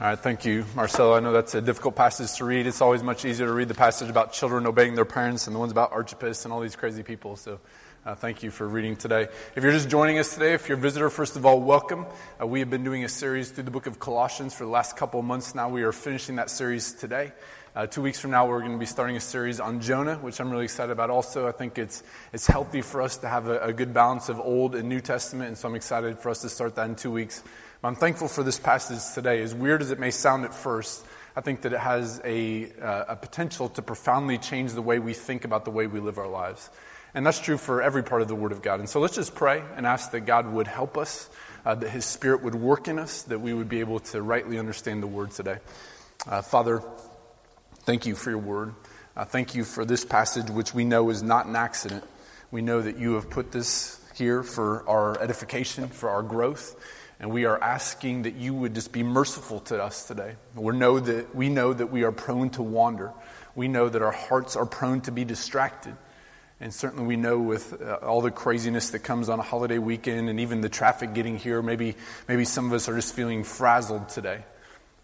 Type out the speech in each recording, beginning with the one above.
All right, thank you, Marcelo. I know that's a difficult passage to read. It's always much easier to read the passage about children obeying their parents and the ones about Archippus and all these crazy people. So uh, thank you for reading today. If you're just joining us today, if you're a visitor, first of all, welcome. Uh, we have been doing a series through the book of Colossians for the last couple months now. We are finishing that series today. Uh, two weeks from now, we're going to be starting a series on Jonah, which I'm really excited about also. I think it's, it's healthy for us to have a, a good balance of Old and New Testament, and so I'm excited for us to start that in two weeks. I'm thankful for this passage today. As weird as it may sound at first, I think that it has a, uh, a potential to profoundly change the way we think about the way we live our lives. And that's true for every part of the Word of God. And so let's just pray and ask that God would help us, uh, that His Spirit would work in us, that we would be able to rightly understand the Word today. Uh, Father, thank you for your Word. Uh, thank you for this passage, which we know is not an accident. We know that you have put this here for our edification, for our growth. And we are asking that you would just be merciful to us today. We know that, we know that we are prone to wander. We know that our hearts are prone to be distracted. And certainly we know with uh, all the craziness that comes on a holiday weekend and even the traffic getting here, maybe, maybe some of us are just feeling frazzled today.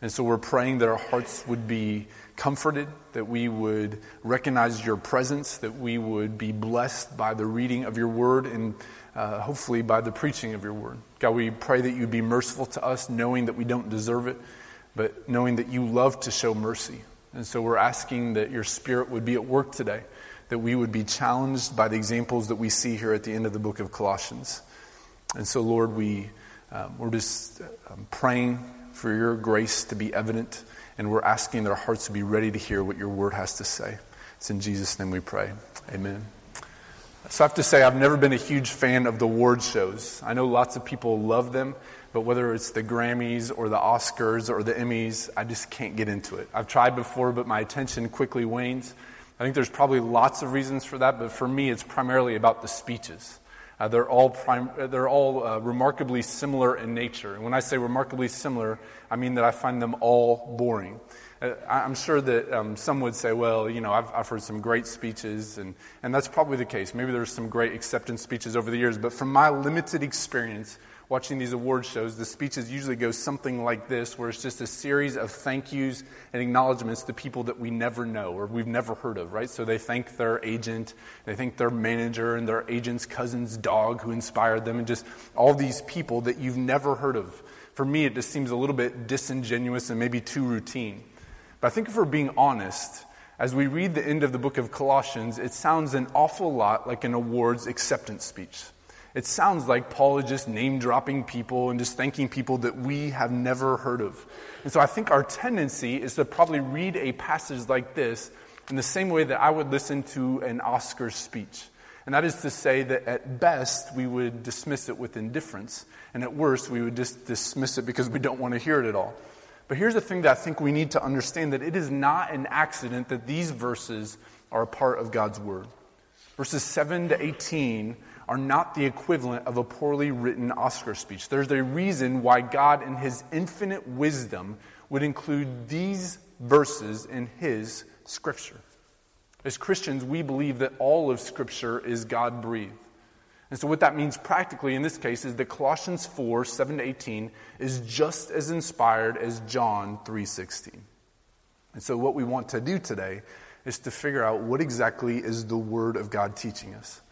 And so we're praying that our hearts would be comforted, that we would recognize your presence, that we would be blessed by the reading of your word and uh, hopefully by the preaching of your word. God, we pray that you'd be merciful to us, knowing that we don't deserve it, but knowing that you love to show mercy. And so we're asking that your spirit would be at work today, that we would be challenged by the examples that we see here at the end of the book of Colossians. And so, Lord, we, um, we're just um, praying for your grace to be evident, and we're asking that our hearts would be ready to hear what your word has to say. It's in Jesus' name we pray. Amen. So I have to say, I've never been a huge fan of the award shows. I know lots of people love them, but whether it's the Grammys or the Oscars or the Emmys, I just can't get into it. I've tried before, but my attention quickly wanes. I think there's probably lots of reasons for that, but for me, it's primarily about the speeches. Uh, they're all, prim- they're all uh, remarkably similar in nature. And when I say remarkably similar, I mean that I find them all boring. Uh, I'm sure that um, some would say, well, you know, I've, I've heard some great speeches, and, and that's probably the case. Maybe there's some great acceptance speeches over the years, but from my limited experience watching these award shows, the speeches usually go something like this, where it's just a series of thank yous and acknowledgments to people that we never know or we've never heard of, right? So they thank their agent, they thank their manager and their agent's cousin's dog who inspired them, and just all these people that you've never heard of. For me, it just seems a little bit disingenuous and maybe too routine. But I think if we're being honest, as we read the end of the book of Colossians, it sounds an awful lot like an awards acceptance speech. It sounds like Paul is just name dropping people and just thanking people that we have never heard of. And so I think our tendency is to probably read a passage like this in the same way that I would listen to an Oscar speech. And that is to say that at best we would dismiss it with indifference, and at worst we would just dismiss it because we don't want to hear it at all. But here's the thing that I think we need to understand that it is not an accident that these verses are a part of God's Word. Verses 7 to 18 are not the equivalent of a poorly written Oscar speech. There's a reason why God, in His infinite wisdom, would include these verses in His Scripture. As Christians, we believe that all of Scripture is God breathed. And so, what that means practically in this case is that Colossians 4 7 to 18 is just as inspired as John 3 16. And so, what we want to do today is to figure out what exactly is the Word of God teaching us.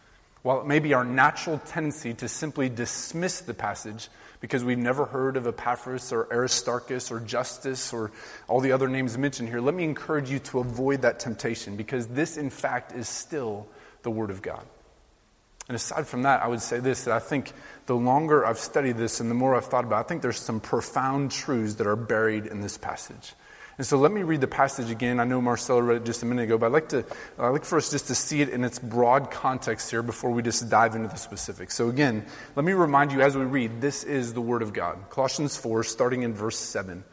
While it may be our natural tendency to simply dismiss the passage because we've never heard of Epaphras or Aristarchus or Justus or all the other names mentioned here, let me encourage you to avoid that temptation because this, in fact, is still the Word of God. And aside from that, I would say this that I think the longer I've studied this and the more I've thought about it, I think there's some profound truths that are buried in this passage. And so let me read the passage again. I know Marcelo read it just a minute ago, but I'd like, to, I'd like for us just to see it in its broad context here before we just dive into the specifics. So again, let me remind you as we read, this is the Word of God. Colossians 4, starting in verse 7.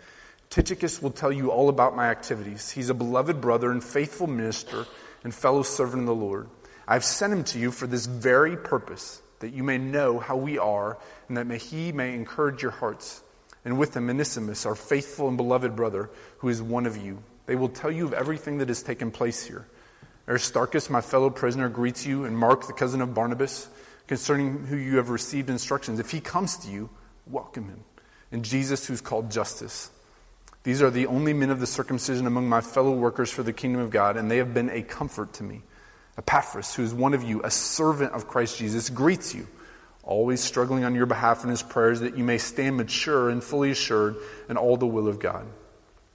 Tychicus will tell you all about my activities. He's a beloved brother and faithful minister and fellow servant in the Lord. I've sent him to you for this very purpose, that you may know how we are, and that may he may encourage your hearts. And with him, Onesimus, our faithful and beloved brother, who is one of you. They will tell you of everything that has taken place here. Aristarchus, my fellow prisoner, greets you, and Mark, the cousin of Barnabas, concerning who you have received instructions. If he comes to you, welcome him. And Jesus, who's called Justus. These are the only men of the circumcision among my fellow workers for the kingdom of God, and they have been a comfort to me. Epaphras, who is one of you, a servant of Christ Jesus, greets you, always struggling on your behalf in his prayers that you may stand mature and fully assured in all the will of God.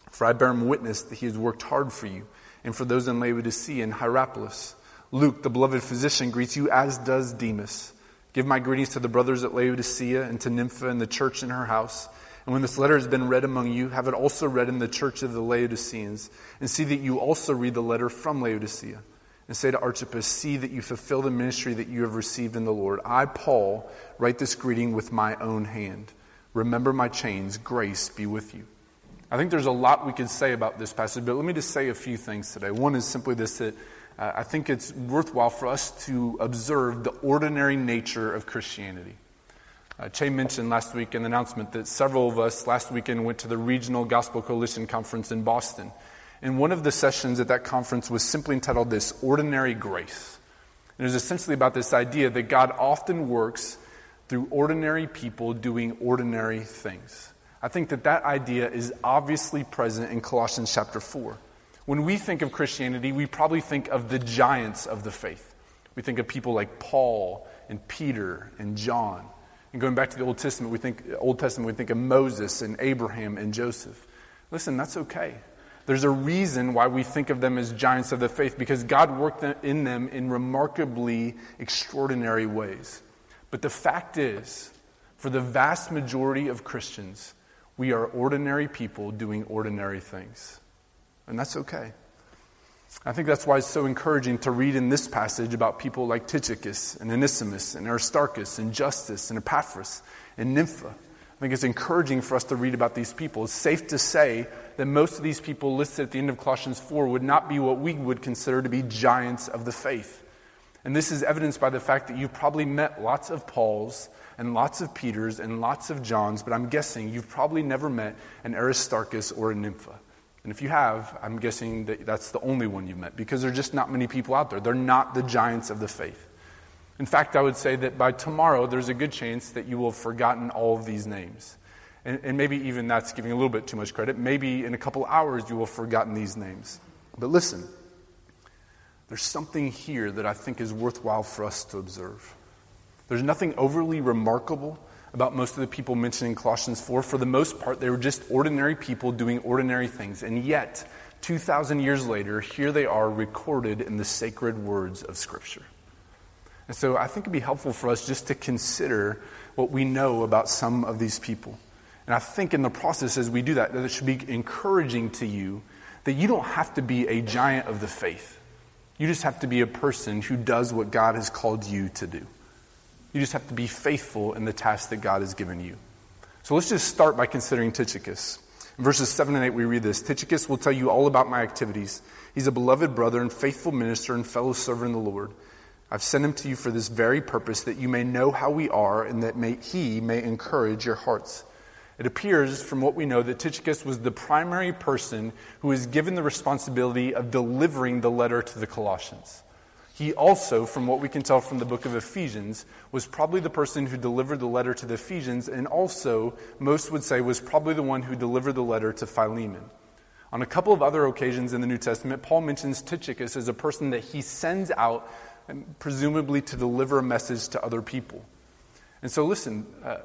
For I bear him witness that he has worked hard for you, and for those in Laodicea and Hierapolis. Luke, the beloved physician, greets you, as does Demas. Give my greetings to the brothers at Laodicea and to Nympha and the church in her house. And when this letter has been read among you, have it also read in the church of the Laodiceans, and see that you also read the letter from Laodicea. And say to Archippus, See that you fulfill the ministry that you have received in the Lord. I, Paul, write this greeting with my own hand. Remember my chains. Grace be with you. I think there's a lot we could say about this passage, but let me just say a few things today. One is simply this that uh, I think it's worthwhile for us to observe the ordinary nature of Christianity. Uh, Che mentioned last week in the announcement that several of us last weekend went to the Regional Gospel Coalition Conference in Boston. And one of the sessions at that conference was simply entitled This Ordinary Grace. And it was essentially about this idea that God often works through ordinary people doing ordinary things. I think that that idea is obviously present in Colossians chapter 4. When we think of Christianity, we probably think of the giants of the faith. We think of people like Paul and Peter and John. And going back to the Old Testament, we think Old Testament, we think of Moses and Abraham and Joseph. Listen, that's okay. There's a reason why we think of them as giants of the faith because God worked in them in remarkably extraordinary ways. But the fact is, for the vast majority of Christians, we are ordinary people doing ordinary things. And that's okay. I think that's why it's so encouraging to read in this passage about people like Tychicus and Onesimus and Aristarchus and Justus and Epaphras and Nympha. I think it's encouraging for us to read about these people. It's safe to say that most of these people listed at the end of Colossians 4 would not be what we would consider to be giants of the faith. And this is evidenced by the fact that you've probably met lots of Pauls and lots of Peters and lots of Johns, but I'm guessing you've probably never met an Aristarchus or a Nympha. And if you have, I'm guessing that that's the only one you've met because there are just not many people out there. They're not the giants of the faith. In fact, I would say that by tomorrow, there's a good chance that you will have forgotten all of these names. And, and maybe even that's giving a little bit too much credit. Maybe in a couple hours, you will have forgotten these names. But listen, there's something here that I think is worthwhile for us to observe. There's nothing overly remarkable about most of the people mentioned in Colossians 4. For the most part, they were just ordinary people doing ordinary things. And yet, 2,000 years later, here they are recorded in the sacred words of Scripture. And so I think it'd be helpful for us just to consider what we know about some of these people. And I think in the process, as we do that, that it should be encouraging to you that you don't have to be a giant of the faith. You just have to be a person who does what God has called you to do. You just have to be faithful in the task that God has given you. So let's just start by considering Tychicus. In verses 7 and 8, we read this Tychicus will tell you all about my activities. He's a beloved brother and faithful minister and fellow servant in the Lord. I've sent him to you for this very purpose, that you may know how we are and that may, he may encourage your hearts. It appears from what we know that Tychicus was the primary person who was given the responsibility of delivering the letter to the Colossians. He also, from what we can tell from the book of Ephesians, was probably the person who delivered the letter to the Ephesians, and also, most would say, was probably the one who delivered the letter to Philemon. On a couple of other occasions in the New Testament, Paul mentions Tychicus as a person that he sends out, presumably to deliver a message to other people. And so, listen, uh,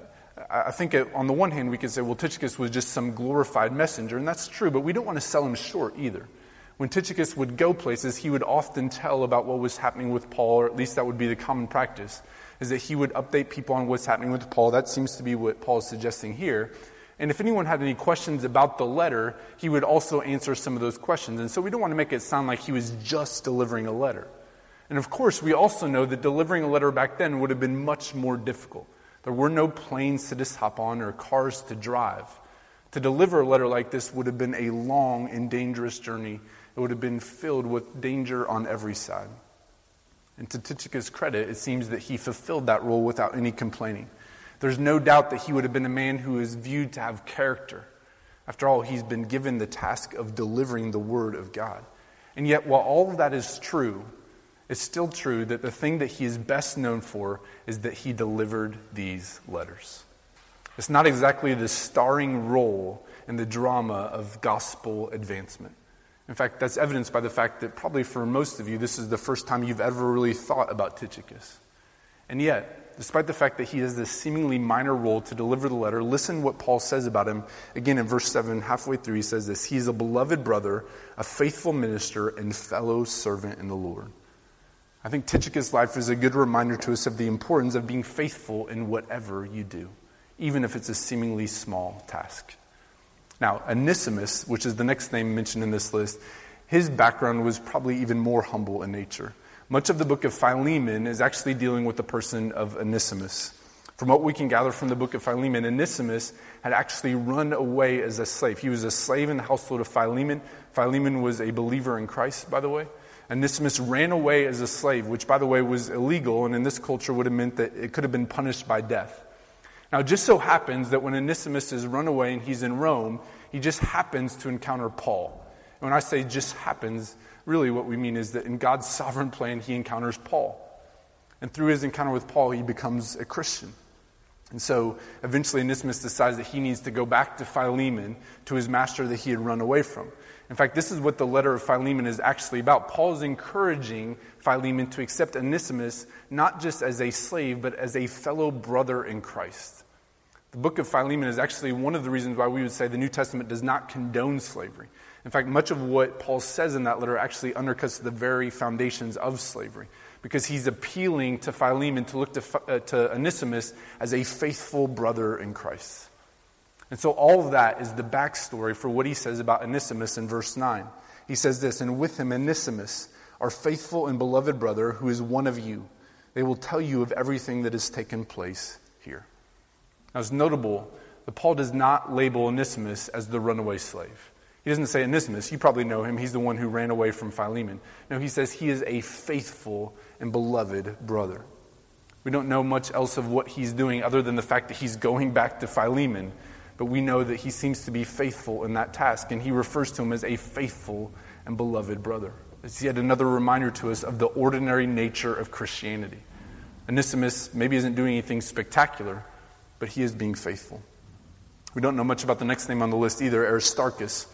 I think on the one hand, we could say, well, Tychicus was just some glorified messenger, and that's true, but we don't want to sell him short either. When Tychicus would go places, he would often tell about what was happening with Paul, or at least that would be the common practice, is that he would update people on what's happening with Paul. That seems to be what Paul is suggesting here. And if anyone had any questions about the letter, he would also answer some of those questions. And so we don't want to make it sound like he was just delivering a letter. And of course, we also know that delivering a letter back then would have been much more difficult. There were no planes to just hop on or cars to drive. To deliver a letter like this would have been a long and dangerous journey it would have been filled with danger on every side. And to Tychicus' credit, it seems that he fulfilled that role without any complaining. There's no doubt that he would have been a man who is viewed to have character. After all, he's been given the task of delivering the word of God. And yet, while all of that is true, it's still true that the thing that he is best known for is that he delivered these letters. It's not exactly the starring role in the drama of gospel advancement. In fact, that's evidenced by the fact that probably for most of you, this is the first time you've ever really thought about Tychicus. And yet, despite the fact that he has this seemingly minor role to deliver the letter, listen what Paul says about him. Again, in verse 7, halfway through, he says this He is a beloved brother, a faithful minister, and fellow servant in the Lord. I think Tychicus' life is a good reminder to us of the importance of being faithful in whatever you do, even if it's a seemingly small task. Now, Onesimus, which is the next name mentioned in this list, his background was probably even more humble in nature. Much of the book of Philemon is actually dealing with the person of Onesimus. From what we can gather from the book of Philemon, Onesimus had actually run away as a slave. He was a slave in the household of Philemon. Philemon was a believer in Christ, by the way. Onesimus ran away as a slave, which, by the way, was illegal, and in this culture would have meant that it could have been punished by death. Now, it just so happens that when Onesimus is run away and he's in Rome, he just happens to encounter Paul. And when I say just happens, really what we mean is that in God's sovereign plan, he encounters Paul. And through his encounter with Paul, he becomes a Christian. And so eventually Onesimus decides that he needs to go back to Philemon, to his master that he had run away from. In fact, this is what the letter of Philemon is actually about. Paul is encouraging Philemon to accept Onesimus not just as a slave, but as a fellow brother in Christ. The book of Philemon is actually one of the reasons why we would say the New Testament does not condone slavery. In fact, much of what Paul says in that letter actually undercuts the very foundations of slavery because he's appealing to Philemon to look to, uh, to Onesimus as a faithful brother in Christ. And so all of that is the backstory for what he says about Onesimus in verse 9. He says this, and with him Onesimus, our faithful and beloved brother, who is one of you. They will tell you of everything that has taken place here. Now it's notable that Paul does not label Onesimus as the runaway slave. He doesn't say Onesimus, you probably know him, he's the one who ran away from Philemon. No, he says he is a faithful and beloved brother. We don't know much else of what he's doing other than the fact that he's going back to Philemon but we know that he seems to be faithful in that task, and he refers to him as a faithful and beloved brother. It's yet another reminder to us of the ordinary nature of Christianity. Onesimus maybe isn't doing anything spectacular, but he is being faithful. We don't know much about the next name on the list either, Aristarchus.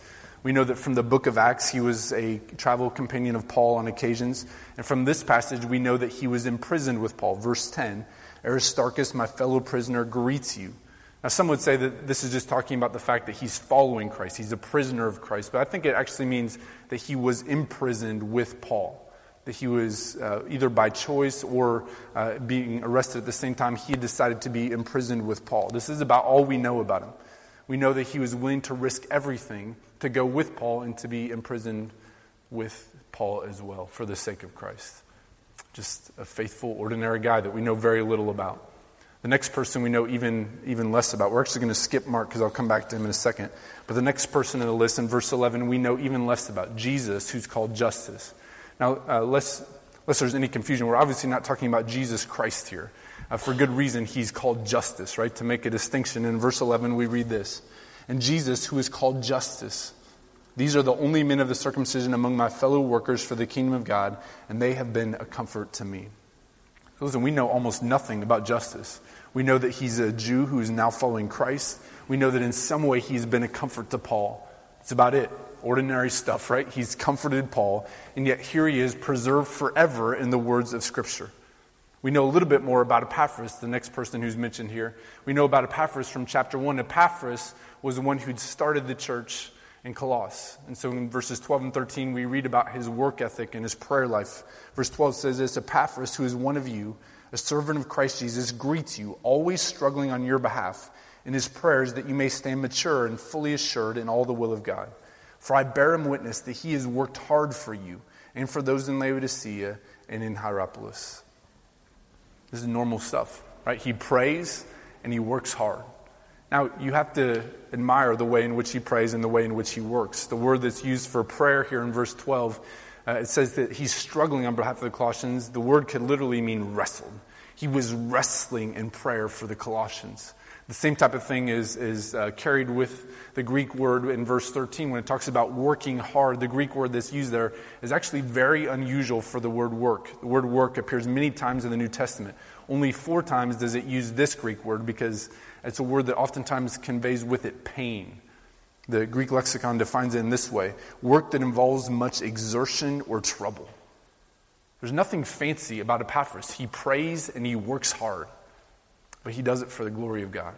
We know that from the book of Acts, he was a travel companion of Paul on occasions. And from this passage, we know that he was imprisoned with Paul. Verse 10 Aristarchus, my fellow prisoner, greets you. Now, some would say that this is just talking about the fact that he's following Christ. He's a prisoner of Christ. But I think it actually means that he was imprisoned with Paul. That he was uh, either by choice or uh, being arrested at the same time, he decided to be imprisoned with Paul. This is about all we know about him. We know that he was willing to risk everything to go with Paul and to be imprisoned with Paul as well for the sake of Christ. Just a faithful, ordinary guy that we know very little about. The next person we know even, even less about. We're actually going to skip Mark because I'll come back to him in a second. But the next person in the list in verse 11 we know even less about Jesus, who's called Justus. Now, uh, lest, lest there's any confusion, we're obviously not talking about Jesus Christ here. Uh, for good reason, he's called Justus, right? To make a distinction. In verse 11, we read this And Jesus, who is called Justus, these are the only men of the circumcision among my fellow workers for the kingdom of God, and they have been a comfort to me. Listen, we know almost nothing about Justus. We know that he's a Jew who is now following Christ. We know that in some way he's been a comfort to Paul. It's about it. Ordinary stuff, right? He's comforted Paul, and yet here he is, preserved forever in the words of Scripture. We know a little bit more about Epaphras, the next person who's mentioned here. We know about Epaphras from chapter 1. Epaphras was the one who'd started the church in Colossus. And so in verses 12 and 13, we read about his work ethic and his prayer life. Verse 12 says this Epaphras, who is one of you, a servant of Christ Jesus, greets you, always struggling on your behalf in his prayers that you may stand mature and fully assured in all the will of God. For I bear him witness that he has worked hard for you and for those in Laodicea and in Hierapolis. This is normal stuff, right? He prays and he works hard. Now, you have to admire the way in which he prays and the way in which he works. The word that's used for prayer here in verse 12 uh, it says that he's struggling on behalf of the Colossians. The word could literally mean wrestled. He was wrestling in prayer for the Colossians. The same type of thing is, is uh, carried with the Greek word in verse 13 when it talks about working hard. The Greek word that's used there is actually very unusual for the word work. The word work appears many times in the New Testament. Only four times does it use this Greek word because it's a word that oftentimes conveys with it pain. The Greek lexicon defines it in this way work that involves much exertion or trouble. There's nothing fancy about Epaphras. He prays and he works hard but he does it for the glory of God.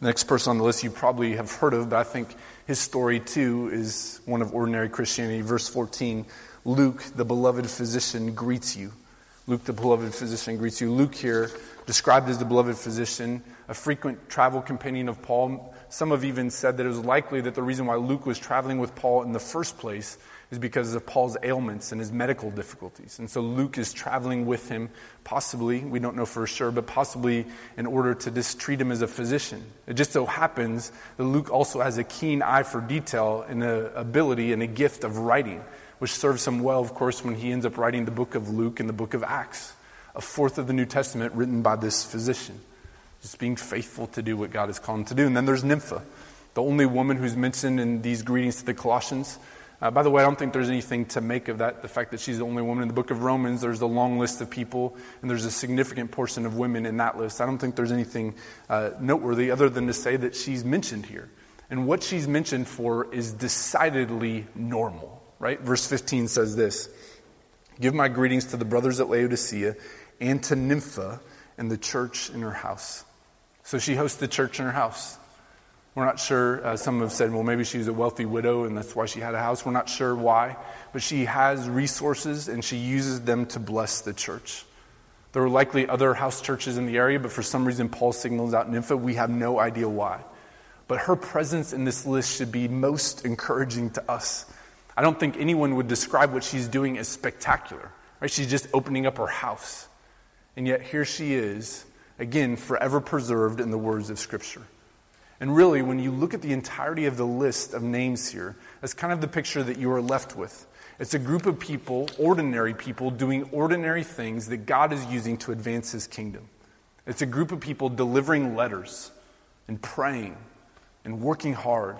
The next person on the list you probably have heard of, but I think his story too is one of ordinary Christianity. Verse 14 Luke, the beloved physician, greets you. Luke, the beloved physician, greets you. Luke here, described as the beloved physician, a frequent travel companion of Paul. Some have even said that it was likely that the reason why Luke was traveling with Paul in the first place is because of Paul's ailments and his medical difficulties. And so Luke is traveling with him, possibly, we don't know for sure, but possibly in order to just treat him as a physician. It just so happens that Luke also has a keen eye for detail and an ability and a gift of writing, which serves him well, of course, when he ends up writing the book of Luke and the book of Acts, a fourth of the New Testament written by this physician. Just being faithful to do what God has called him to do. And then there's Nympha, the only woman who's mentioned in these greetings to the Colossians. Uh, by the way, I don't think there's anything to make of that, the fact that she's the only woman in the book of Romans. There's a long list of people, and there's a significant portion of women in that list. I don't think there's anything uh, noteworthy other than to say that she's mentioned here. And what she's mentioned for is decidedly normal, right? Verse 15 says this Give my greetings to the brothers at Laodicea and to Nympha and the church in her house. So she hosts the church in her house. We're not sure. Uh, some have said, well, maybe she's a wealthy widow and that's why she had a house. We're not sure why. But she has resources and she uses them to bless the church. There were likely other house churches in the area, but for some reason, Paul signals out Nympha. We have no idea why. But her presence in this list should be most encouraging to us. I don't think anyone would describe what she's doing as spectacular. Right? She's just opening up her house. And yet here she is, again, forever preserved in the words of Scripture. And really, when you look at the entirety of the list of names here, that's kind of the picture that you are left with. It's a group of people, ordinary people, doing ordinary things that God is using to advance his kingdom. It's a group of people delivering letters and praying and working hard,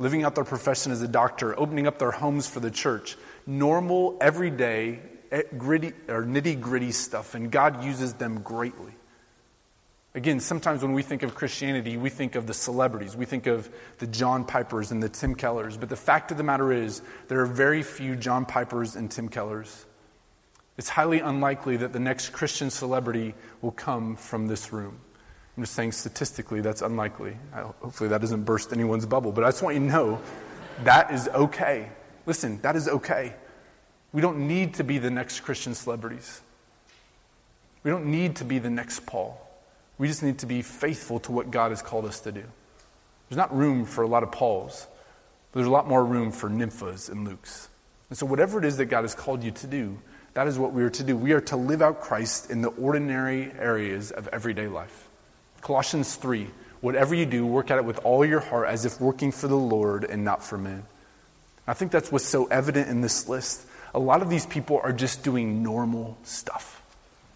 living out their profession as a doctor, opening up their homes for the church. Normal, everyday, eh, gritty or nitty gritty stuff, and God uses them greatly. Again, sometimes when we think of Christianity, we think of the celebrities. We think of the John Pipers and the Tim Kellers. But the fact of the matter is, there are very few John Pipers and Tim Kellers. It's highly unlikely that the next Christian celebrity will come from this room. I'm just saying statistically, that's unlikely. hopefully, that doesn't burst anyone's bubble. But I just want you to know that is okay. Listen, that is okay. We don't need to be the next Christian celebrities, we don't need to be the next Paul. We just need to be faithful to what God has called us to do. There's not room for a lot of Pauls, but there's a lot more room for Nymphas and Lukes. And so, whatever it is that God has called you to do, that is what we are to do. We are to live out Christ in the ordinary areas of everyday life. Colossians 3 Whatever you do, work at it with all your heart as if working for the Lord and not for men. I think that's what's so evident in this list. A lot of these people are just doing normal stuff.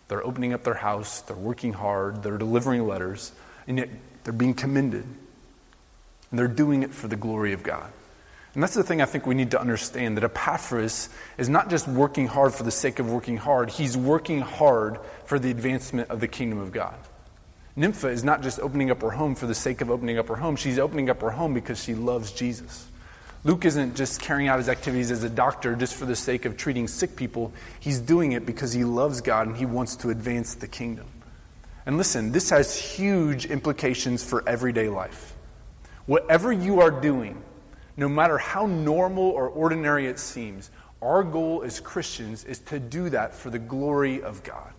They're opening up their house, they're working hard, they're delivering letters, and yet they're being commended. And they're doing it for the glory of God. And that's the thing I think we need to understand that Epaphras is not just working hard for the sake of working hard, he's working hard for the advancement of the kingdom of God. Nympha is not just opening up her home for the sake of opening up her home, she's opening up her home because she loves Jesus. Luke isn't just carrying out his activities as a doctor just for the sake of treating sick people. He's doing it because he loves God and he wants to advance the kingdom. And listen, this has huge implications for everyday life. Whatever you are doing, no matter how normal or ordinary it seems, our goal as Christians is to do that for the glory of God.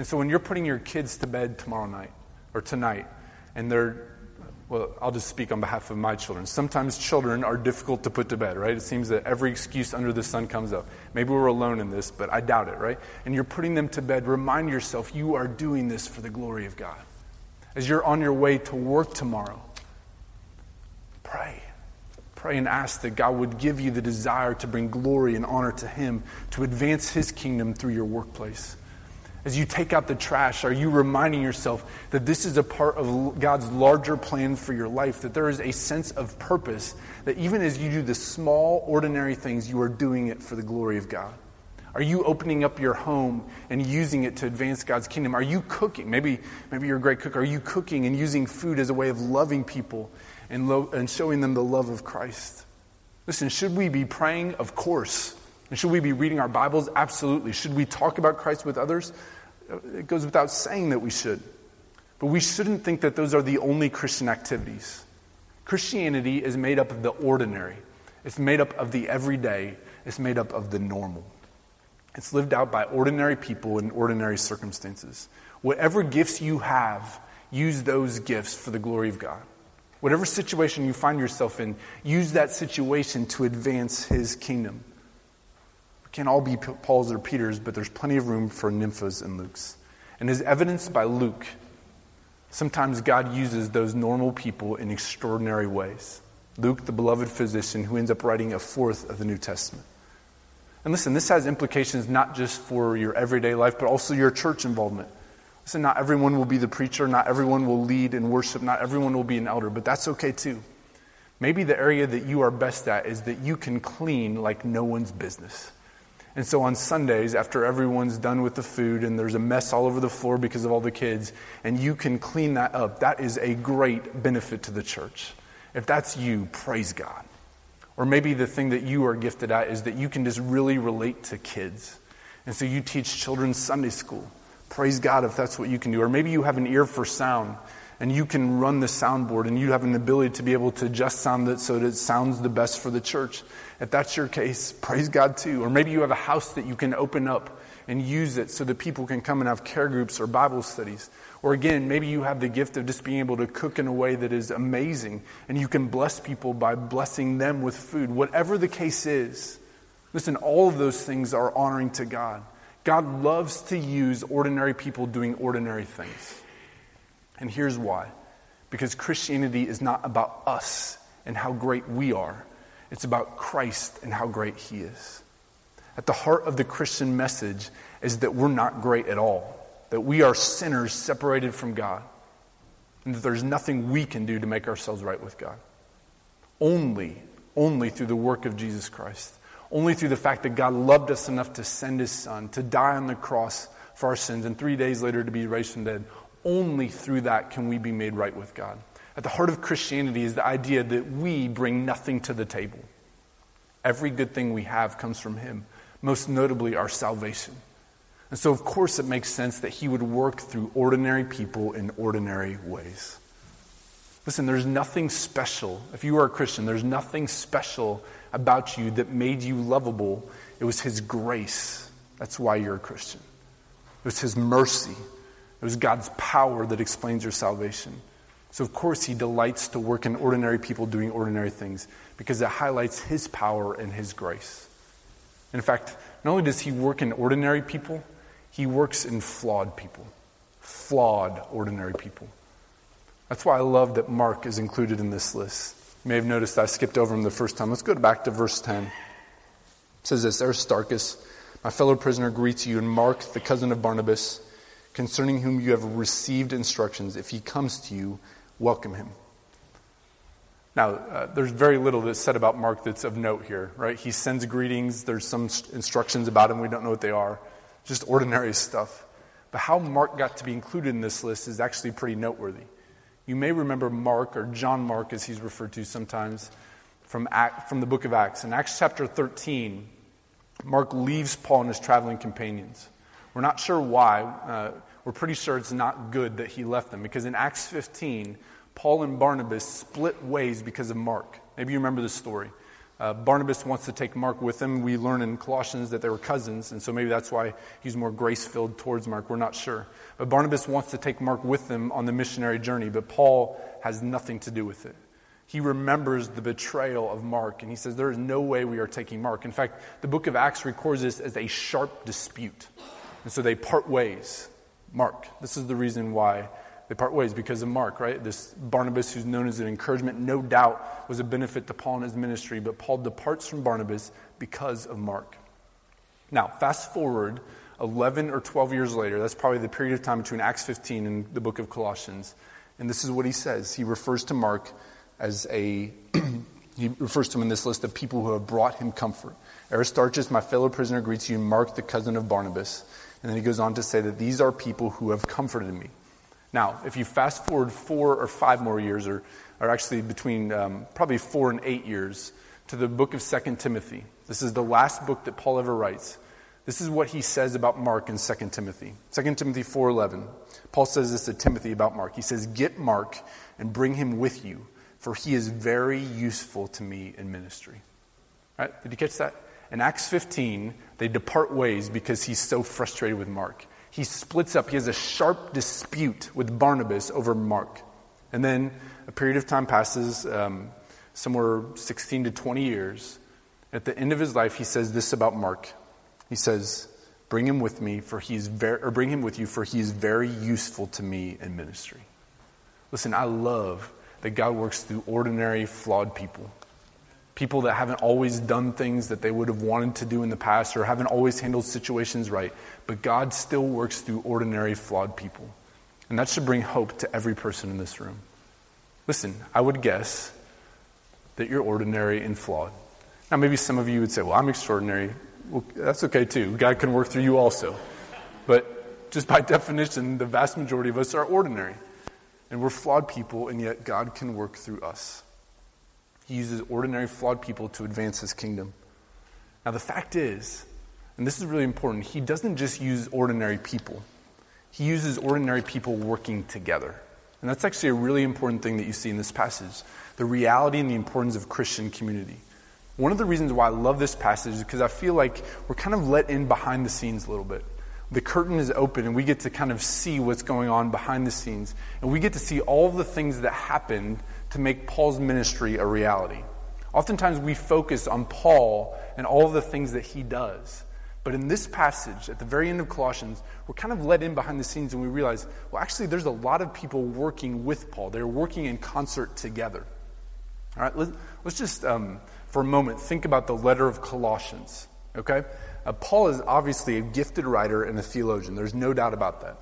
And so when you're putting your kids to bed tomorrow night or tonight, and they're well, I'll just speak on behalf of my children. Sometimes children are difficult to put to bed, right? It seems that every excuse under the sun comes up. Maybe we're alone in this, but I doubt it, right? And you're putting them to bed. Remind yourself you are doing this for the glory of God. As you're on your way to work tomorrow, pray. Pray and ask that God would give you the desire to bring glory and honor to Him, to advance His kingdom through your workplace. As you take out the trash, are you reminding yourself that this is a part of God's larger plan for your life? That there is a sense of purpose, that even as you do the small, ordinary things, you are doing it for the glory of God? Are you opening up your home and using it to advance God's kingdom? Are you cooking? Maybe, maybe you're a great cook. Are you cooking and using food as a way of loving people and, lo- and showing them the love of Christ? Listen, should we be praying? Of course. And should we be reading our Bibles? Absolutely. Should we talk about Christ with others? It goes without saying that we should. But we shouldn't think that those are the only Christian activities. Christianity is made up of the ordinary, it's made up of the everyday, it's made up of the normal. It's lived out by ordinary people in ordinary circumstances. Whatever gifts you have, use those gifts for the glory of God. Whatever situation you find yourself in, use that situation to advance His kingdom. Can't all be Paul's or Peter's, but there's plenty of room for Nymphas and Luke's. And as evidenced by Luke, sometimes God uses those normal people in extraordinary ways. Luke, the beloved physician, who ends up writing a fourth of the New Testament. And listen, this has implications not just for your everyday life, but also your church involvement. Listen, not everyone will be the preacher, not everyone will lead in worship, not everyone will be an elder, but that's okay too. Maybe the area that you are best at is that you can clean like no one's business. And so on Sundays, after everyone's done with the food and there's a mess all over the floor because of all the kids, and you can clean that up, that is a great benefit to the church. If that's you, praise God. Or maybe the thing that you are gifted at is that you can just really relate to kids. And so you teach children Sunday school. Praise God if that's what you can do. Or maybe you have an ear for sound and you can run the soundboard and you have an ability to be able to adjust sound that so that it sounds the best for the church. If that's your case, praise God too. Or maybe you have a house that you can open up and use it so that people can come and have care groups or Bible studies. Or again, maybe you have the gift of just being able to cook in a way that is amazing and you can bless people by blessing them with food. Whatever the case is, listen, all of those things are honoring to God. God loves to use ordinary people doing ordinary things. And here's why because Christianity is not about us and how great we are, it's about Christ and how great He is. At the heart of the Christian message is that we're not great at all, that we are sinners separated from God, and that there's nothing we can do to make ourselves right with God. Only, only through the work of Jesus Christ. Only through the fact that God loved us enough to send his son to die on the cross for our sins and three days later to be raised from the dead. Only through that can we be made right with God. At the heart of Christianity is the idea that we bring nothing to the table. Every good thing we have comes from him, most notably our salvation. And so, of course, it makes sense that he would work through ordinary people in ordinary ways. Listen, there's nothing special. If you are a Christian, there's nothing special about you that made you lovable. It was His grace. That's why you're a Christian. It was His mercy. It was God's power that explains your salvation. So, of course, He delights to work in ordinary people doing ordinary things because it highlights His power and His grace. In fact, not only does He work in ordinary people, He works in flawed people. Flawed, ordinary people. That's why I love that Mark is included in this list. You may have noticed I skipped over him the first time. Let's go back to verse 10. It says this Aristarchus, my fellow prisoner, greets you, and Mark, the cousin of Barnabas, concerning whom you have received instructions. If he comes to you, welcome him. Now, uh, there's very little that's said about Mark that's of note here, right? He sends greetings. There's some instructions about him. We don't know what they are. Just ordinary stuff. But how Mark got to be included in this list is actually pretty noteworthy. You may remember Mark, or John Mark as he's referred to sometimes, from, Act, from the book of Acts. In Acts chapter 13, Mark leaves Paul and his traveling companions. We're not sure why. Uh, we're pretty sure it's not good that he left them because in Acts 15, Paul and Barnabas split ways because of Mark. Maybe you remember this story. Uh, Barnabas wants to take Mark with him. We learn in Colossians that they were cousins, and so maybe that's why he's more grace filled towards Mark. We're not sure. But Barnabas wants to take Mark with him on the missionary journey, but Paul has nothing to do with it. He remembers the betrayal of Mark, and he says, There is no way we are taking Mark. In fact, the book of Acts records this as a sharp dispute. And so they part ways. Mark. This is the reason why they part ways because of Mark, right? This Barnabas, who's known as an encouragement, no doubt was a benefit to Paul and his ministry, but Paul departs from Barnabas because of Mark. Now, fast forward 11 or 12 years later. That's probably the period of time between Acts 15 and the book of Colossians. And this is what he says. He refers to Mark as a, he refers to him in this list of people who have brought him comfort. Aristarchus, my fellow prisoner, greets you, Mark, the cousin of Barnabas. And then he goes on to say that these are people who have comforted me. Now, if you fast forward four or five more years, or, or actually between um, probably four and eight years, to the book of Second Timothy. This is the last book that Paul ever writes. This is what he says about Mark in 2 Timothy. 2 Timothy 4:11. Paul says this to Timothy about Mark. He says, "Get Mark and bring him with you, for he is very useful to me in ministry." Right? Did you catch that? In Acts 15, they depart ways because he's so frustrated with Mark. He splits up. He has a sharp dispute with Barnabas over Mark. And then a period of time passes, um, somewhere 16 to 20 years. At the end of his life, he says this about Mark. He says, Bring him with me, for he is very, or bring him with you, for he is very useful to me in ministry. Listen, I love that God works through ordinary, flawed people. People that haven't always done things that they would have wanted to do in the past or haven't always handled situations right. But God still works through ordinary, flawed people. And that should bring hope to every person in this room. Listen, I would guess that you're ordinary and flawed. Now, maybe some of you would say, well, I'm extraordinary. Well, that's okay too. God can work through you also. But just by definition, the vast majority of us are ordinary. And we're flawed people, and yet God can work through us. He uses ordinary, flawed people to advance his kingdom. Now, the fact is, and this is really important, he doesn't just use ordinary people, he uses ordinary people working together. And that's actually a really important thing that you see in this passage the reality and the importance of Christian community. One of the reasons why I love this passage is because I feel like we're kind of let in behind the scenes a little bit. The curtain is open and we get to kind of see what's going on behind the scenes. And we get to see all the things that happened to make Paul's ministry a reality. Oftentimes we focus on Paul and all the things that he does. But in this passage, at the very end of Colossians, we're kind of let in behind the scenes and we realize, well, actually, there's a lot of people working with Paul. They're working in concert together. All right, let's, just, um, for a moment, think about the letter of Colossians. Okay? Uh, Paul is obviously a gifted writer and a theologian. There's no doubt about that.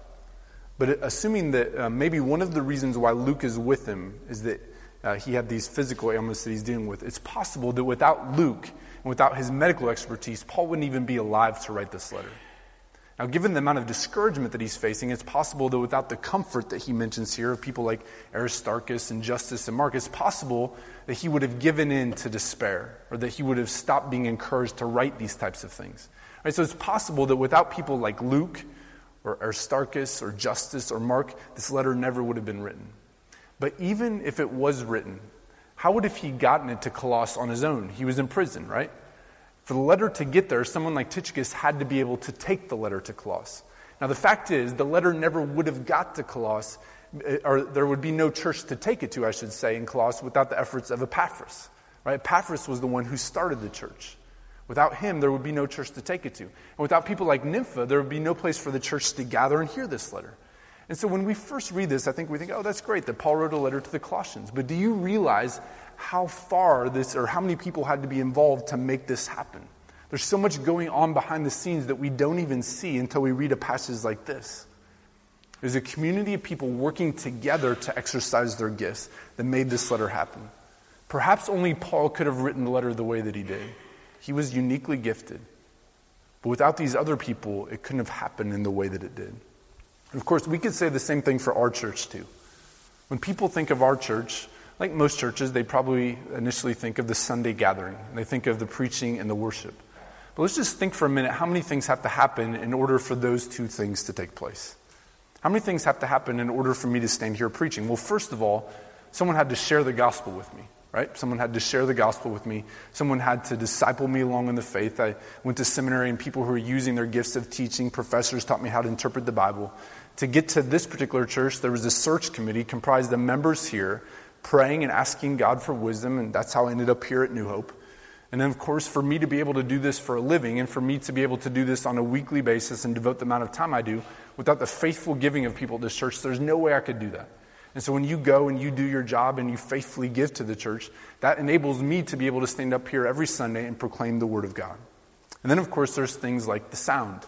But assuming that uh, maybe one of the reasons why Luke is with him is that uh, he had these physical ailments that he's dealing with, it's possible that without Luke and without his medical expertise, Paul wouldn't even be alive to write this letter. Now, given the amount of discouragement that he's facing, it's possible that without the comfort that he mentions here of people like Aristarchus and Justus and Mark, it's possible that he would have given in to despair or that he would have stopped being encouraged to write these types of things. Right, so it's possible that without people like Luke or Aristarchus or Justus or Mark, this letter never would have been written. But even if it was written, how would have he gotten it to Colossus on his own? He was in prison, right? For the letter to get there, someone like Tychicus had to be able to take the letter to Colossus. Now, the fact is, the letter never would have got to Colossus, eh, or there would be no church to take it to, I should say, in Colossus without the efforts of Epaphras. Right? Epaphras was the one who started the church. Without him, there would be no church to take it to. And without people like Nympha, there would be no place for the church to gather and hear this letter. And so when we first read this, I think we think, oh, that's great that Paul wrote a letter to the Colossians. But do you realize how far this, or how many people had to be involved to make this happen. There's so much going on behind the scenes that we don't even see until we read a passage like this. There's a community of people working together to exercise their gifts that made this letter happen. Perhaps only Paul could have written the letter the way that he did. He was uniquely gifted. But without these other people, it couldn't have happened in the way that it did. Of course, we could say the same thing for our church, too. When people think of our church, like most churches, they probably initially think of the Sunday gathering. And they think of the preaching and the worship. But let's just think for a minute how many things have to happen in order for those two things to take place. How many things have to happen in order for me to stand here preaching? Well, first of all, someone had to share the gospel with me, right? Someone had to share the gospel with me. Someone had to disciple me along in the faith. I went to seminary, and people who were using their gifts of teaching, professors taught me how to interpret the Bible. To get to this particular church, there was a search committee comprised of members here praying and asking God for wisdom, and that's how I ended up here at New Hope. And then, of course, for me to be able to do this for a living and for me to be able to do this on a weekly basis and devote the amount of time I do without the faithful giving of people to this church, there's no way I could do that. And so when you go and you do your job and you faithfully give to the church, that enables me to be able to stand up here every Sunday and proclaim the Word of God. And then, of course, there's things like the sound.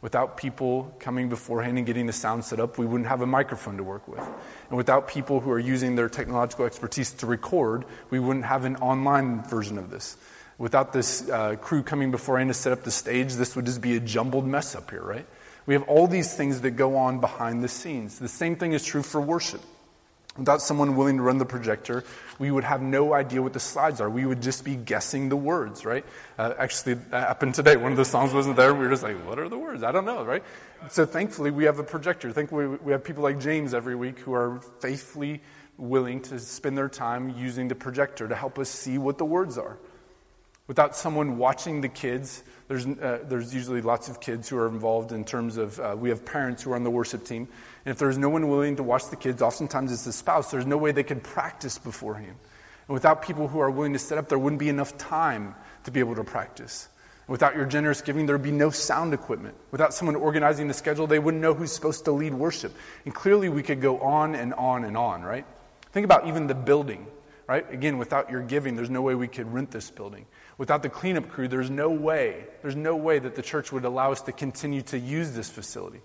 Without people coming beforehand and getting the sound set up, we wouldn't have a microphone to work with. And without people who are using their technological expertise to record, we wouldn't have an online version of this. Without this uh, crew coming beforehand to set up the stage, this would just be a jumbled mess up here, right? We have all these things that go on behind the scenes. The same thing is true for worship. Without someone willing to run the projector, we would have no idea what the slides are. We would just be guessing the words, right? Uh, actually, that happened today. One of the songs wasn't there. We were just like, what are the words? I don't know, right? So thankfully, we have a projector. Thankfully, we have people like James every week who are faithfully willing to spend their time using the projector to help us see what the words are. Without someone watching the kids, there's, uh, there's usually lots of kids who are involved in terms of, uh, we have parents who are on the worship team. And if there's no one willing to watch the kids, oftentimes it's the spouse, there's no way they can practice beforehand. And without people who are willing to set up, there wouldn't be enough time to be able to practice. And without your generous giving, there would be no sound equipment. Without someone organizing the schedule, they wouldn't know who's supposed to lead worship. And clearly, we could go on and on and on, right? Think about even the building, right? Again, without your giving, there's no way we could rent this building. Without the cleanup crew, there's no way, there's no way that the church would allow us to continue to use this facility.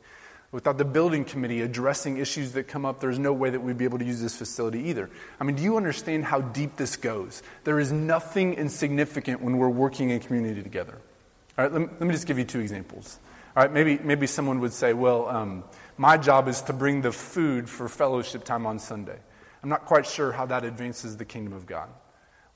Without the building committee addressing issues that come up, there's no way that we'd be able to use this facility either. I mean, do you understand how deep this goes? There is nothing insignificant when we're working in community together. All right, let me, let me just give you two examples. All right, maybe, maybe someone would say, well, um, my job is to bring the food for fellowship time on Sunday. I'm not quite sure how that advances the kingdom of God.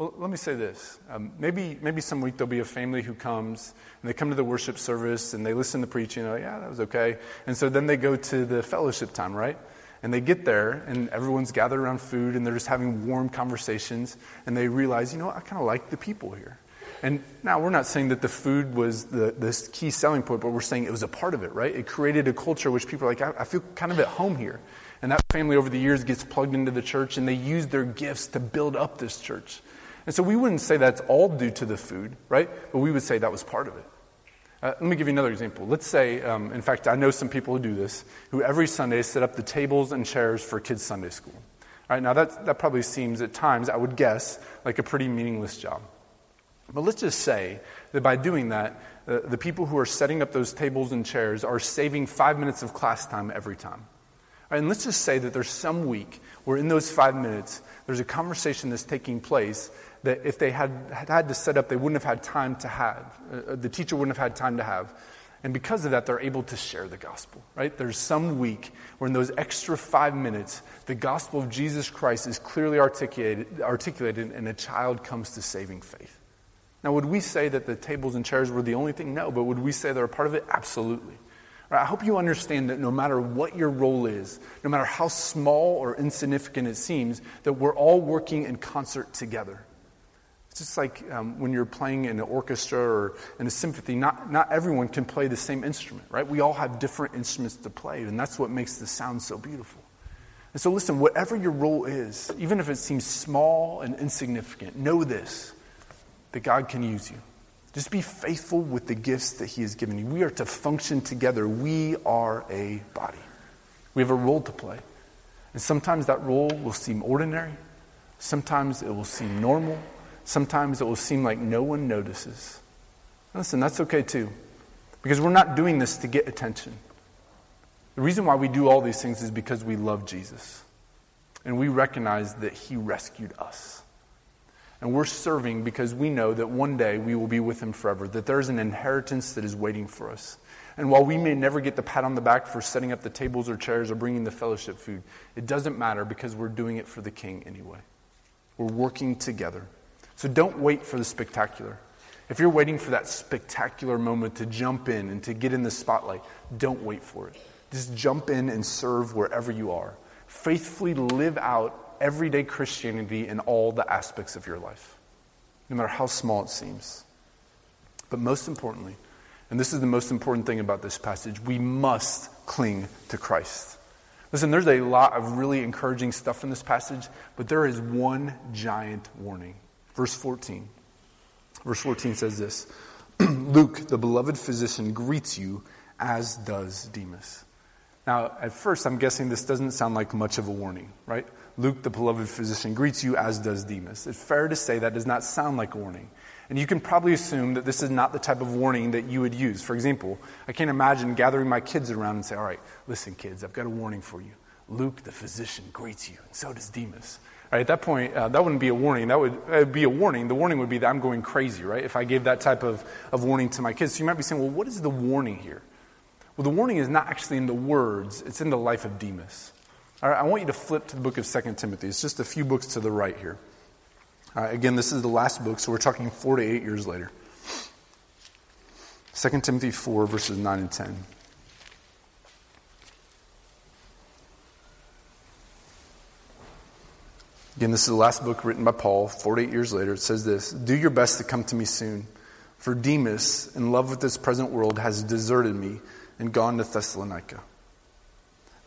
Well, let me say this. Um, maybe, maybe some week there'll be a family who comes and they come to the worship service and they listen to preaching. Oh, yeah, that was okay. And so then they go to the fellowship time, right? And they get there and everyone's gathered around food and they're just having warm conversations and they realize, you know, I kind of like the people here. And now we're not saying that the food was the this key selling point, but we're saying it was a part of it, right? It created a culture which people are like, I, I feel kind of at home here. And that family over the years gets plugged into the church and they use their gifts to build up this church. And so we wouldn't say that's all due to the food, right? But we would say that was part of it. Uh, let me give you another example. Let's say, um, in fact, I know some people who do this, who every Sunday set up the tables and chairs for kids' Sunday school. All right, now that, that probably seems at times, I would guess, like a pretty meaningless job. But let's just say that by doing that, uh, the people who are setting up those tables and chairs are saving five minutes of class time every time. Right, and let's just say that there's some week where in those five minutes, there's a conversation that's taking place that if they had, had to set up, they wouldn't have had time to have. Uh, the teacher wouldn't have had time to have. And because of that, they're able to share the gospel, right? There's some week where in those extra five minutes, the gospel of Jesus Christ is clearly articulated, articulated and a child comes to saving faith. Now, would we say that the tables and chairs were the only thing? No, but would we say they're a part of it? Absolutely. Right, I hope you understand that no matter what your role is, no matter how small or insignificant it seems, that we're all working in concert together. It's just like um, when you're playing in an orchestra or in a symphony, not, not everyone can play the same instrument, right? We all have different instruments to play, and that's what makes the sound so beautiful. And so, listen, whatever your role is, even if it seems small and insignificant, know this that God can use you. Just be faithful with the gifts that He has given you. We are to function together. We are a body. We have a role to play. And sometimes that role will seem ordinary, sometimes it will seem normal, sometimes it will seem like no one notices. Listen, that's okay too, because we're not doing this to get attention. The reason why we do all these things is because we love Jesus and we recognize that He rescued us. And we're serving because we know that one day we will be with Him forever, that there's an inheritance that is waiting for us. And while we may never get the pat on the back for setting up the tables or chairs or bringing the fellowship food, it doesn't matter because we're doing it for the King anyway. We're working together. So don't wait for the spectacular. If you're waiting for that spectacular moment to jump in and to get in the spotlight, don't wait for it. Just jump in and serve wherever you are. Faithfully live out everyday Christianity in all the aspects of your life, no matter how small it seems. But most importantly, and this is the most important thing about this passage, we must cling to Christ. Listen, there's a lot of really encouraging stuff in this passage, but there is one giant warning. Verse 14. Verse 14 says this Luke, the beloved physician, greets you, as does Demas. Now, at first, I'm guessing this doesn't sound like much of a warning, right? Luke, the beloved physician, greets you, as does Demas. It's fair to say that does not sound like a warning. And you can probably assume that this is not the type of warning that you would use. For example, I can't imagine gathering my kids around and say, All right, listen, kids, I've got a warning for you. Luke, the physician, greets you, and so does Demas. Right, at that point, uh, that wouldn't be a warning. That would uh, be a warning. The warning would be that I'm going crazy, right? If I gave that type of, of warning to my kids. So you might be saying, well, what is the warning here? Well, the warning is not actually in the words, it's in the life of Demas. All right, I want you to flip to the book of 2 Timothy. It's just a few books to the right here. Again, this is the last book, so we're talking four to eight years later. 2 Timothy 4, verses 9 and 10. Again, this is the last book written by Paul, 48 years later. It says this Do your best to come to me soon, for Demas, in love with this present world, has deserted me and gone to Thessalonica.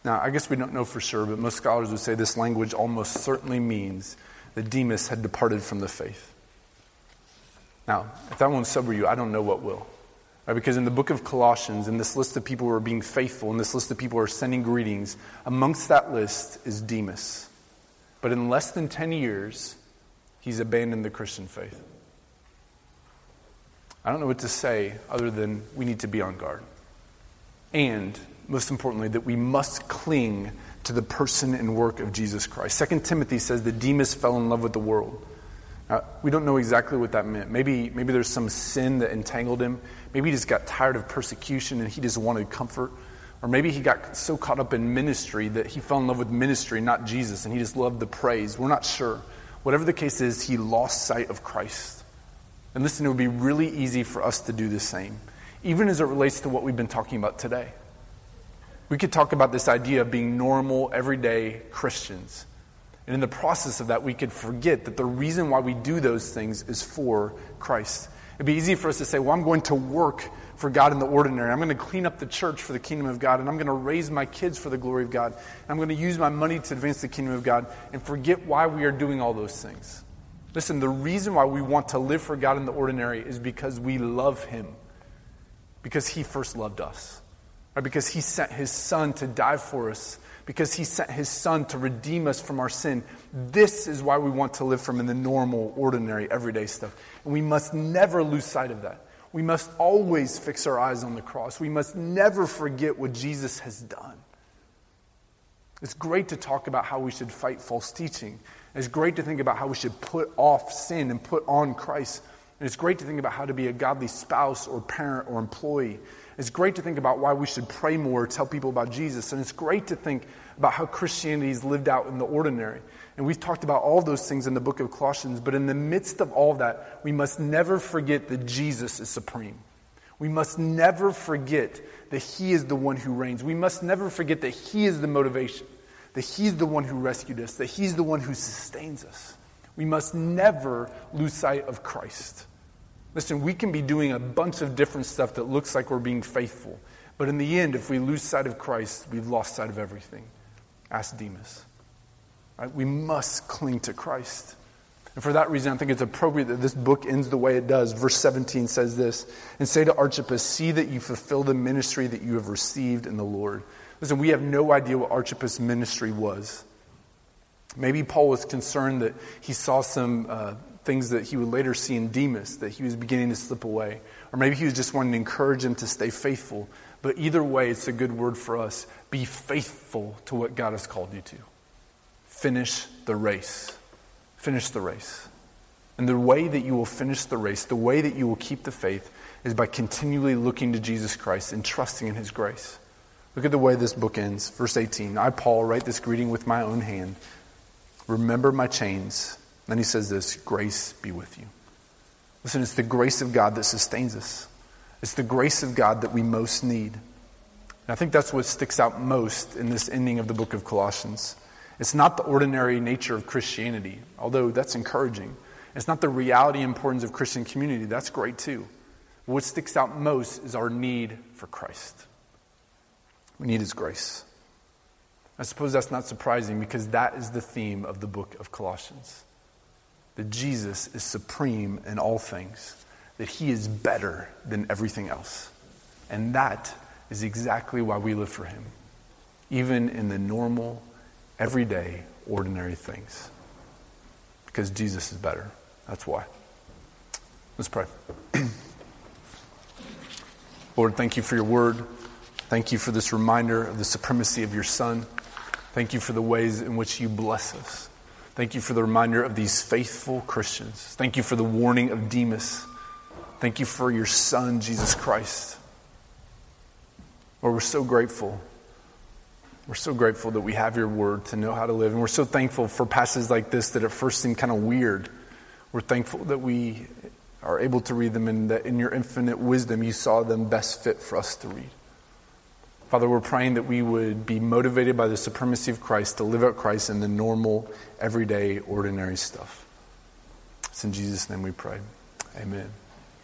Now, I guess we don't know for sure, but most scholars would say this language almost certainly means that Demas had departed from the faith. Now, if that won't sober you, I don't know what will. Right, because in the book of Colossians, in this list of people who are being faithful, in this list of people who are sending greetings, amongst that list is Demas. But in less than 10 years, he's abandoned the Christian faith. I don't know what to say other than we need to be on guard. And, most importantly, that we must cling to the person and work of Jesus Christ. 2 Timothy says that Demas fell in love with the world. Now, we don't know exactly what that meant. Maybe, maybe there's some sin that entangled him. Maybe he just got tired of persecution and he just wanted comfort. Or maybe he got so caught up in ministry that he fell in love with ministry, not Jesus, and he just loved the praise. We're not sure. Whatever the case is, he lost sight of Christ. And listen, it would be really easy for us to do the same, even as it relates to what we've been talking about today. We could talk about this idea of being normal, everyday Christians. And in the process of that, we could forget that the reason why we do those things is for Christ. It'd be easy for us to say, well, I'm going to work for God in the ordinary. I'm going to clean up the church for the kingdom of God, and I'm going to raise my kids for the glory of God. And I'm going to use my money to advance the kingdom of God and forget why we are doing all those things. Listen, the reason why we want to live for God in the ordinary is because we love Him, because He first loved us, or because He sent His Son to die for us because he sent his son to redeem us from our sin. This is why we want to live from in the normal, ordinary, everyday stuff. And we must never lose sight of that. We must always fix our eyes on the cross. We must never forget what Jesus has done. It's great to talk about how we should fight false teaching. It's great to think about how we should put off sin and put on Christ. And it's great to think about how to be a godly spouse or parent or employee. It's great to think about why we should pray more, tell people about Jesus. And it's great to think about how Christianity is lived out in the ordinary. And we've talked about all those things in the book of Colossians. But in the midst of all that, we must never forget that Jesus is supreme. We must never forget that He is the one who reigns. We must never forget that He is the motivation, that He's the one who rescued us, that He's the one who sustains us. We must never lose sight of Christ. Listen, we can be doing a bunch of different stuff that looks like we're being faithful. But in the end, if we lose sight of Christ, we've lost sight of everything. Ask Demas. Right? We must cling to Christ. And for that reason, I think it's appropriate that this book ends the way it does. Verse 17 says this And say to Archippus, See that you fulfill the ministry that you have received in the Lord. Listen, we have no idea what Archippus' ministry was. Maybe Paul was concerned that he saw some uh, things that he would later see in Demas, that he was beginning to slip away. Or maybe he was just wanting to encourage him to stay faithful. But either way, it's a good word for us. Be faithful to what God has called you to. Finish the race. Finish the race. And the way that you will finish the race, the way that you will keep the faith, is by continually looking to Jesus Christ and trusting in his grace. Look at the way this book ends. Verse 18 I, Paul, write this greeting with my own hand. Remember my chains then he says this grace be with you. Listen, it's the grace of God that sustains us, it's the grace of God that we most need. And I think that's what sticks out most in this ending of the book of Colossians. It's not the ordinary nature of Christianity, although that's encouraging. It's not the reality and importance of Christian community. That's great too. What sticks out most is our need for Christ. We need His grace. I suppose that's not surprising because that is the theme of the book of Colossians that Jesus is supreme in all things, that he is better than everything else. And that is exactly why we live for him, even in the normal, everyday, ordinary things. Because Jesus is better. That's why. Let's pray. Lord, thank you for your word. Thank you for this reminder of the supremacy of your Son. Thank you for the ways in which you bless us. Thank you for the reminder of these faithful Christians. Thank you for the warning of Demas. Thank you for your Son, Jesus Christ. Lord, we're so grateful. We're so grateful that we have your word to know how to live. And we're so thankful for passages like this that at first seem kind of weird. We're thankful that we are able to read them and that in your infinite wisdom you saw them best fit for us to read. Father, we're praying that we would be motivated by the supremacy of Christ to live out Christ in the normal, everyday, ordinary stuff. It's in Jesus' name we pray. Amen.